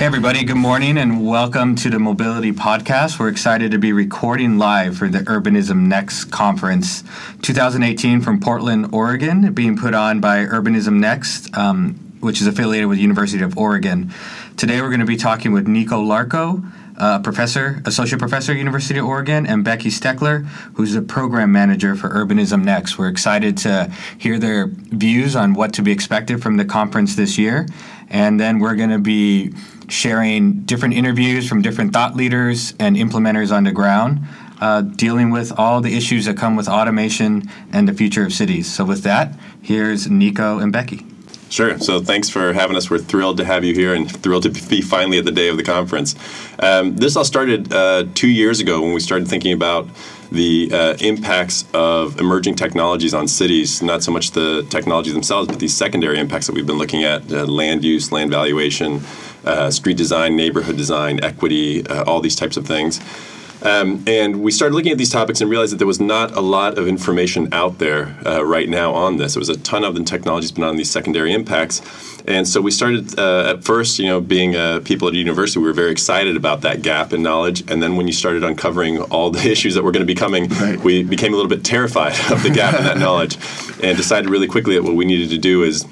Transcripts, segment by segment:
Hey, everybody, good morning and welcome to the Mobility Podcast. We're excited to be recording live for the Urbanism Next Conference 2018 from Portland, Oregon, being put on by Urbanism Next, um, which is affiliated with the University of Oregon. Today, we're going to be talking with Nico Larco, uh, professor, associate professor at University of Oregon, and Becky Steckler, who's the program manager for Urbanism Next. We're excited to hear their views on what to be expected from the conference this year, and then we're going to be sharing different interviews from different thought leaders and implementers on the ground, uh, dealing with all the issues that come with automation and the future of cities. So, with that, here's Nico and Becky. Sure. So thanks for having us. We're thrilled to have you here and thrilled to be finally at the day of the conference. Um, this all started uh, two years ago when we started thinking about the uh, impacts of emerging technologies on cities, not so much the technologies themselves, but these secondary impacts that we've been looking at uh, land use, land valuation, uh, street design, neighborhood design, equity, uh, all these types of things. Um, and we started looking at these topics and realized that there was not a lot of information out there uh, right now on this. There was a ton of the technologies, but not on these secondary impacts. And so we started uh, at first, you know, being uh, people at a university, we were very excited about that gap in knowledge. And then when you started uncovering all the issues that were going to be coming, right. we became a little bit terrified of the gap in that knowledge and decided really quickly that what we needed to do is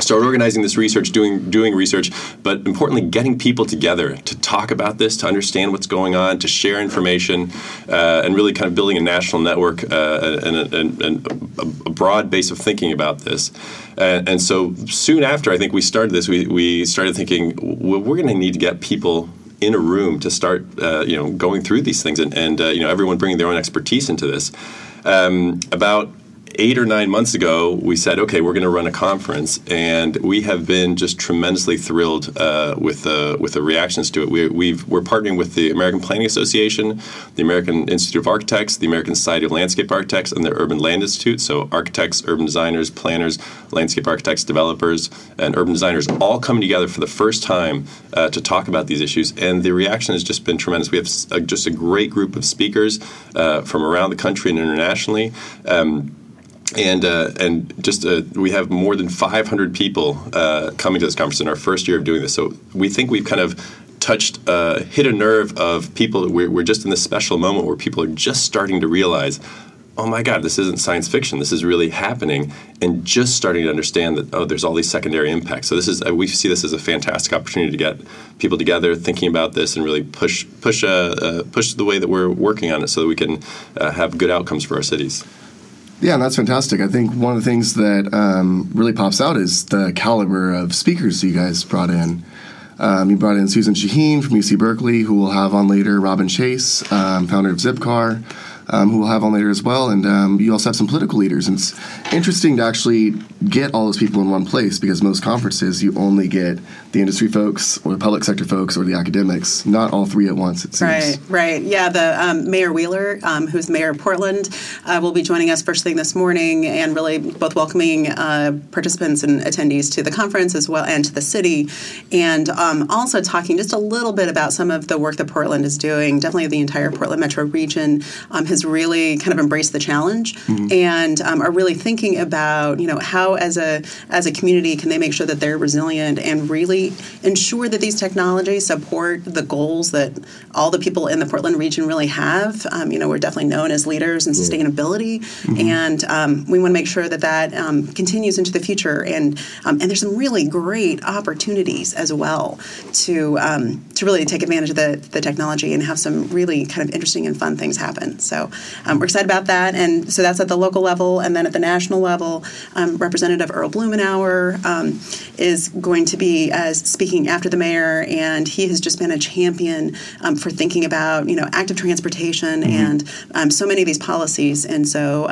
start organizing this research, doing doing research, but importantly, getting people together to talk about this, to understand what's going on, to share information, uh, and really kind of building a national network uh, and, and, and, a, broad base of thinking about this. And, and so soon after, I think we started this, we, we started thinking, well, we're going to need to get people in a room to start, uh, you know, going through these things, and, and uh, you know, everyone bringing their own expertise into this. Um, about eight or nine months ago, we said, okay, we're going to run a conference, and we have been just tremendously thrilled uh, with the with the reactions to it. We, we're partnering with the American Planning Association, the American Institute of Architects, the American Society of Landscape Architects, and the Urban Land Institute. So architects, urban designers, planners, landscape architects, developers, and urban designers all coming together for the first time uh, to talk about these issues, and the reaction has just been tremendous. We have a, just a great group of speakers uh, from around the country and internationally. Um, and uh, and just uh, we have more than 500 people uh, coming to this conference in our first year of doing this. So we think we've kind of touched, uh, hit a nerve of people. We're, we're just in this special moment where people are just starting to realize, oh my God, this isn't science fiction. This is really happening, and just starting to understand that oh, there's all these secondary impacts. So this is uh, we see this as a fantastic opportunity to get people together, thinking about this, and really push push uh, push the way that we're working on it, so that we can have good outcomes for our cities. Yeah, that's fantastic. I think one of the things that um, really pops out is the caliber of speakers you guys brought in. Um, you brought in Susan Shaheen from UC Berkeley, who we'll have on later, Robin Chase, um, founder of Zipcar um, who we'll have on later as well. And um, you also have some political leaders. And it's interesting to actually get all those people in one place because most conferences you only get the industry folks or the public sector folks or the academics, not all three at once, it seems. Right, right. Yeah, the um, Mayor Wheeler, um, who's mayor of Portland, uh, will be joining us first thing this morning and really both welcoming uh, participants and attendees to the conference as well and to the city. And um, also talking just a little bit about some of the work that Portland is doing. Definitely the entire Portland metro region um, has really kind of embraced the challenge mm-hmm. and um, are really thinking about you know how as a as a community can they make sure that they're resilient and really ensure that these technologies support the goals that all the people in the Portland region really have. Um, you know, we're definitely known as leaders in sustainability, mm-hmm. and um, we want to make sure that that um, continues into the future. And um, and there's some really great opportunities as well to um, to really take advantage of the the technology and have some really kind of interesting and fun things happen. So um, we're excited about that. And so that's at the local level. And then at the national level, um, Representative Earl Blumenauer um, is going to be as speaking after the mayor. And he has just been a champion um, for thinking about, you know, active transportation mm-hmm. and um, so many of these policies. And so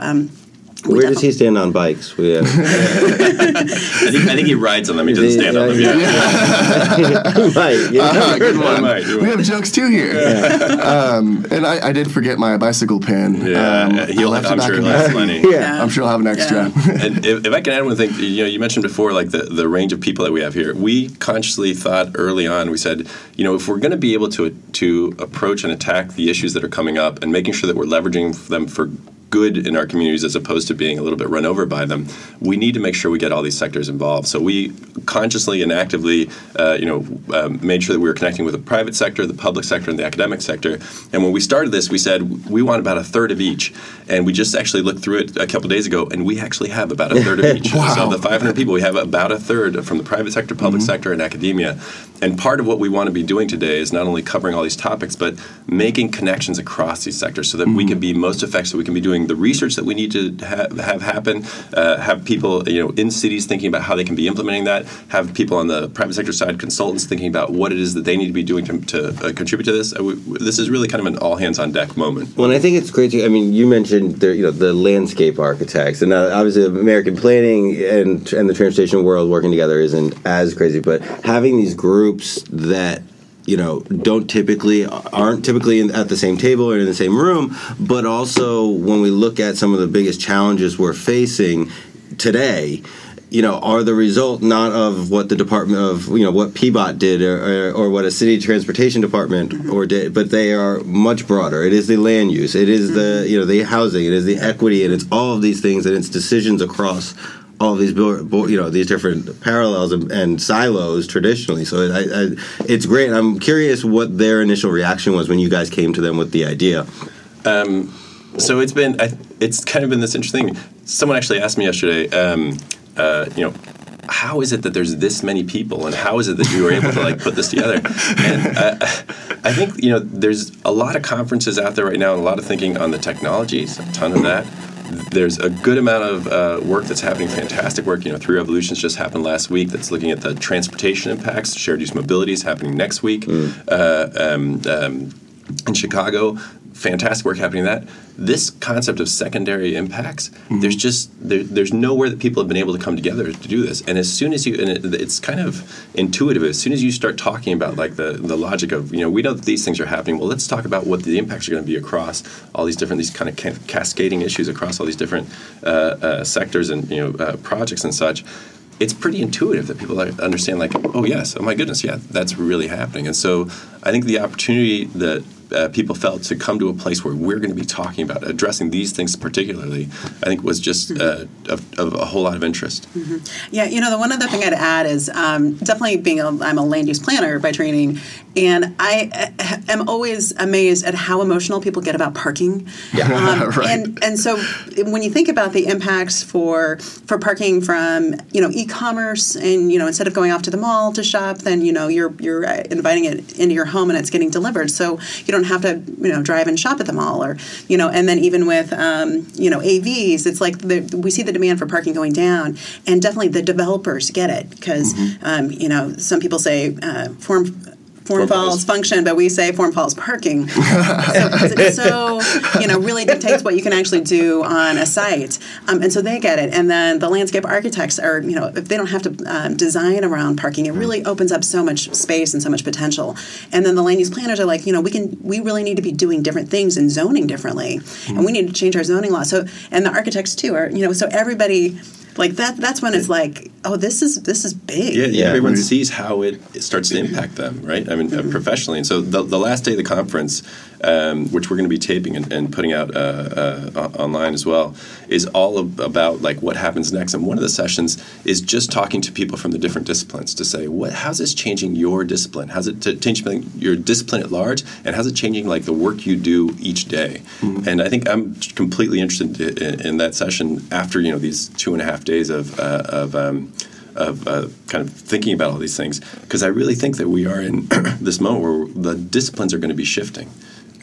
where does he stand on bikes? We, uh, I, think, I think he rides on them. He doesn't stand on them. Yeah. yeah. might, yeah. Uh, good one. Might, we have jokes too here. Yeah. Um, and I, I, did forget my bicycle pin. Yeah, um, he'll have, I'm sure he'll have plenty. Yeah. yeah. I'm sure I'll have an extra. and if, if, I can add one thing, you know, you mentioned before, like the, the range of people that we have here. We consciously thought early on, we said, you know, if we're going to be able to to approach and attack the issues that are coming up, and making sure that we're leveraging them for good in our communities as opposed to being a little bit run over by them, we need to make sure we get all these sectors involved. So we consciously and actively, uh, you know, um, made sure that we were connecting with the private sector, the public sector, and the academic sector. And when we started this, we said we want about a third of each. And we just actually looked through it a couple days ago, and we actually have about a third of each. Wow. So the 500 people, we have about a third from the private sector, public sector, and academia. And part of what we want to be doing today is not only covering all these topics, but making connections across these sectors so that we can be most effective. So we can be doing the research that we need to ha- have happen, uh, have people you know in cities thinking about how they can be implementing that, have people on the private sector side, consultants thinking about what it is that they need to be doing to, to uh, contribute to this. Uh, this is really kind of an all hands on deck moment. Well, and I think it's great to. I mean, you mentioned the you know the landscape architects, and uh, obviously American planning and and the transportation world working together isn't as crazy, but having these groups that you know don't typically aren't typically in, at the same table or in the same room, but also when we look at some of the biggest challenges we're facing today you know, are the result not of what the Department of, you know, what PBOT did or, or, or, what a city transportation department or did, but they are much broader. It is the land use, it is the, mm-hmm. you know, the housing, it is the equity, and it's all of these things, and it's decisions across all these, you know, these different parallels and, and silos traditionally. So I, I, it's great. I'm curious what their initial reaction was when you guys came to them with the idea. Um, so it's been, it's kind of been this interesting. Someone actually asked me yesterday. Um, uh, you know, how is it that there's this many people, and how is it that you were able to like put this together? And uh, I think you know, there's a lot of conferences out there right now, and a lot of thinking on the technologies, a ton of that. There's a good amount of uh, work that's happening, fantastic work. You know, Three Revolutions just happened last week that's looking at the transportation impacts. Shared use mobility is happening next week. Mm. Uh, um, um, in Chicago, fantastic work happening in that. This concept of secondary impacts, mm-hmm. there's just there, there's nowhere that people have been able to come together to do this. And as soon as you and it, it's kind of intuitive. As soon as you start talking about like the the logic of you know we know that these things are happening. Well, let's talk about what the impacts are going to be across all these different these kind of ca- cascading issues across all these different uh, uh, sectors and you know uh, projects and such it's pretty intuitive that people understand like oh yes oh my goodness yeah that's really happening and so i think the opportunity that uh, people felt to come to a place where we're going to be talking about addressing these things particularly, I think was just uh, of, of, a whole lot of interest. Mm-hmm. Yeah, you know, the one other thing I'd add is um, definitely being a, I'm a land use planner by training, and I uh, am always amazed at how emotional people get about parking. Yeah, um, right. And and so when you think about the impacts for for parking from you know e-commerce and you know instead of going off to the mall to shop, then you know you're you're uh, inviting it into your home and it's getting delivered. So you don't have to you know drive and shop at the mall or you know and then even with um, you know AVs, it's like the, we see the demand for parking going down, and definitely the developers get it because mm-hmm. um, you know some people say uh, form form, follows function, but we say form follows parking. so, it so, you know, really dictates what you can actually do on a site. Um, and so they get it. And then the landscape architects are, you know, if they don't have to um, design around parking, it really opens up so much space and so much potential. And then the land use planners are like, you know, we can, we really need to be doing different things and zoning differently. Mm-hmm. And we need to change our zoning law. So, and the architects too are, you know, so everybody like that that's when it's like oh this is this is big. Yeah, yeah. everyone sees how it, it, starts to impact them right? I mean uh, mm-hmm. uh, professionally. And so the, the last day of the conference um, which we're going to be taping and, and putting out uh, uh, online as well is all of, about like what happens next. And one of the sessions is just talking to people from the different disciplines to say what how's this changing your discipline? How's it t- changing your discipline at large? And how's it changing like the work you do each day? Mm-hmm. and i think i'm completely interested in, in that session after you know these two and a half days of, uh, of um, of uh, kind of thinking about all these things because I really think that we are in this moment where the disciplines are going to be shifting.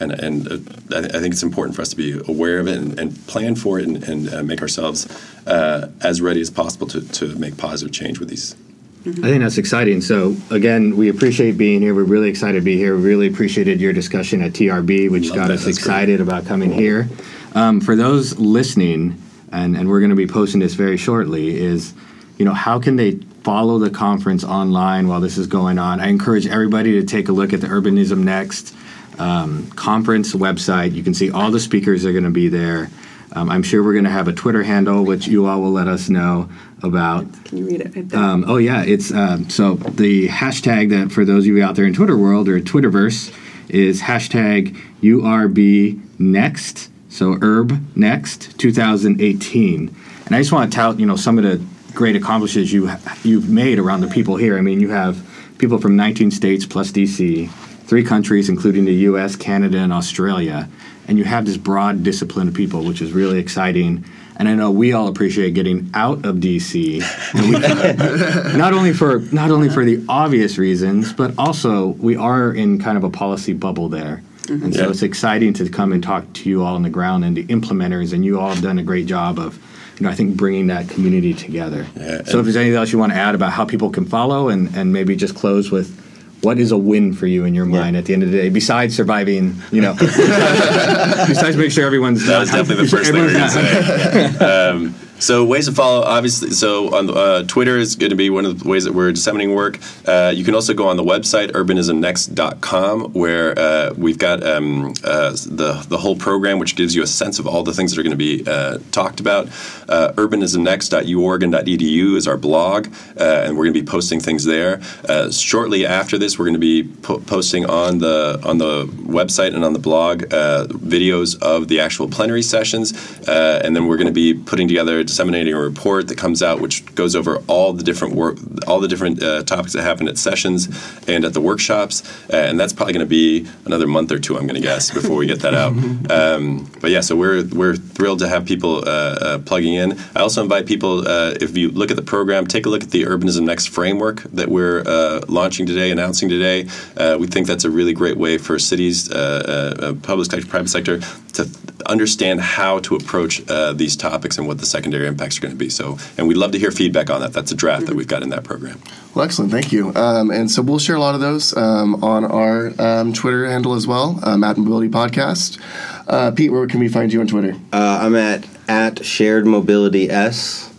And, and uh, I think it's important for us to be aware of it and, and plan for it and, and uh, make ourselves uh, as ready as possible to, to make positive change with these. Mm-hmm. I think that's exciting. So again, we appreciate being here. We're really excited to be here. We really appreciated your discussion at TRB, which Love got that. us that's excited great. about coming here. Um, for those listening, and, and we're going to be posting this very shortly, is you know how can they follow the conference online while this is going on? I encourage everybody to take a look at the Urbanism Next um, conference website. You can see all the speakers are going to be there. Um, I'm sure we're going to have a Twitter handle, which you all will let us know about. Can you read it right? Um, oh yeah, it's um, so the hashtag that for those of you out there in Twitter world or Twitterverse is hashtag URB Next So URB Next 2018, and I just want to tout you know some of the great accomplishments you you've made around the people here. I mean, you have people from 19 states plus DC, three countries including the U.S., Canada, and Australia, and you have this broad discipline of people, which is really exciting. And I know we all appreciate getting out of DC, we, not only for not only for the obvious reasons, but also we are in kind of a policy bubble there. And so it's exciting to come and talk to you all on the ground and the implementers, and you all have done a great job of, you know, I think bringing that community together. Yeah, so if there's anything else you want to add about how people can follow, and, and maybe just close with what is a win for you in your mind at the end of the day, besides surviving, you know, besides making sure everyone's That was definitely the first thing we were going to say. Um, so ways to follow, obviously. So on uh, Twitter is going to be one of the ways that we're disseminating work. Uh, you can also go on the website urbanismnext.com where uh, we've got um, uh, the the whole program, which gives you a sense of all the things that are going to be uh, talked about. Uh, urbanismnext.uoregon.edu is our blog, and we're going to be posting things there. Shortly after this, we're going to be po- posting on the on the website and on the blog videos of the actual plenary sessions, and then we're going to be putting together, disseminating a report that comes out, which goes over all the different work, all the different uh, topics that happen at sessions and at the workshops, uh, and that's probably going to be another month or two, I'm going to guess, before we get that out. Um, but yeah, so we're we're thrilled to have people uh, uh, plugging in. I also invite people, uh, if you look at the program, take a look at the Urbanism Next framework that we're uh, launching today, announcing today. Uh, we think that's a really great way for cities, public sector, private sector, to understand how to approach uh, these topics and what the secondary impacts are going to be. So, and we'd love to hear feedback on that. That's a draft that we've got in that program. Well, excellent. Thank you. Um, and so we'll share a lot of those um, on our um, Twitter handle as well, um, at Mobility Podcast. Uh, Pete, where can we find you on Twitter? Uh, I'm at at Shared Mobility S.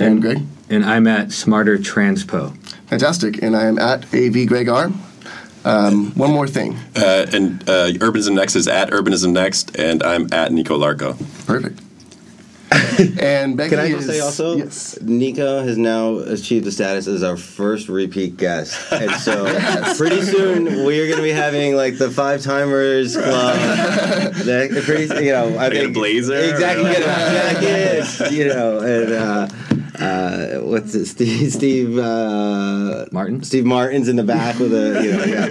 And Greg? And I'm at Smarter Transpo. Fantastic. And I am at AV Greg R. Um, one more thing. Uh, and uh, Urbanism Next is at Urbanism Next, and I'm at Nico Larco. Perfect. and Becky Can I just is, say also, Yes. Nico has now achieved the status as our first repeat guest, and so pretty soon we are going to be having like the five timers club. Pretty, you know, I Like a think blazer or exactly. like- Get a jacket, you know, and uh, uh, what's it, Steve? Steve uh, Martin? Steve Martin's in the back with a, you know, yeah.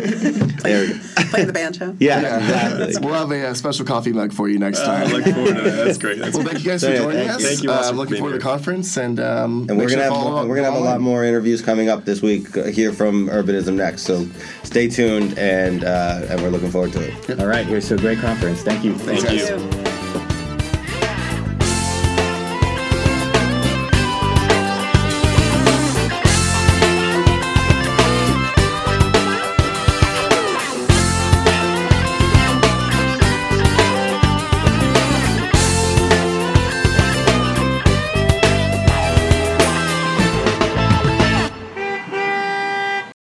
There we go. Play the banjo. Yeah, exactly. We'll have a, uh special coffee mug for you next I time. look forward to that. That's great. That's well, thank you guys So, for yeah, joining thank us. you. Thank you Uh, looking being forward to the conference, and um, And we're gonna to have follow we're gonna have a lot more interviews coming up this week uh, here from Urbanism Next. So stay tuned, and uh, and we're looking forward to it. All right, here's to a great conference. Thank you. Thank Thank you. you.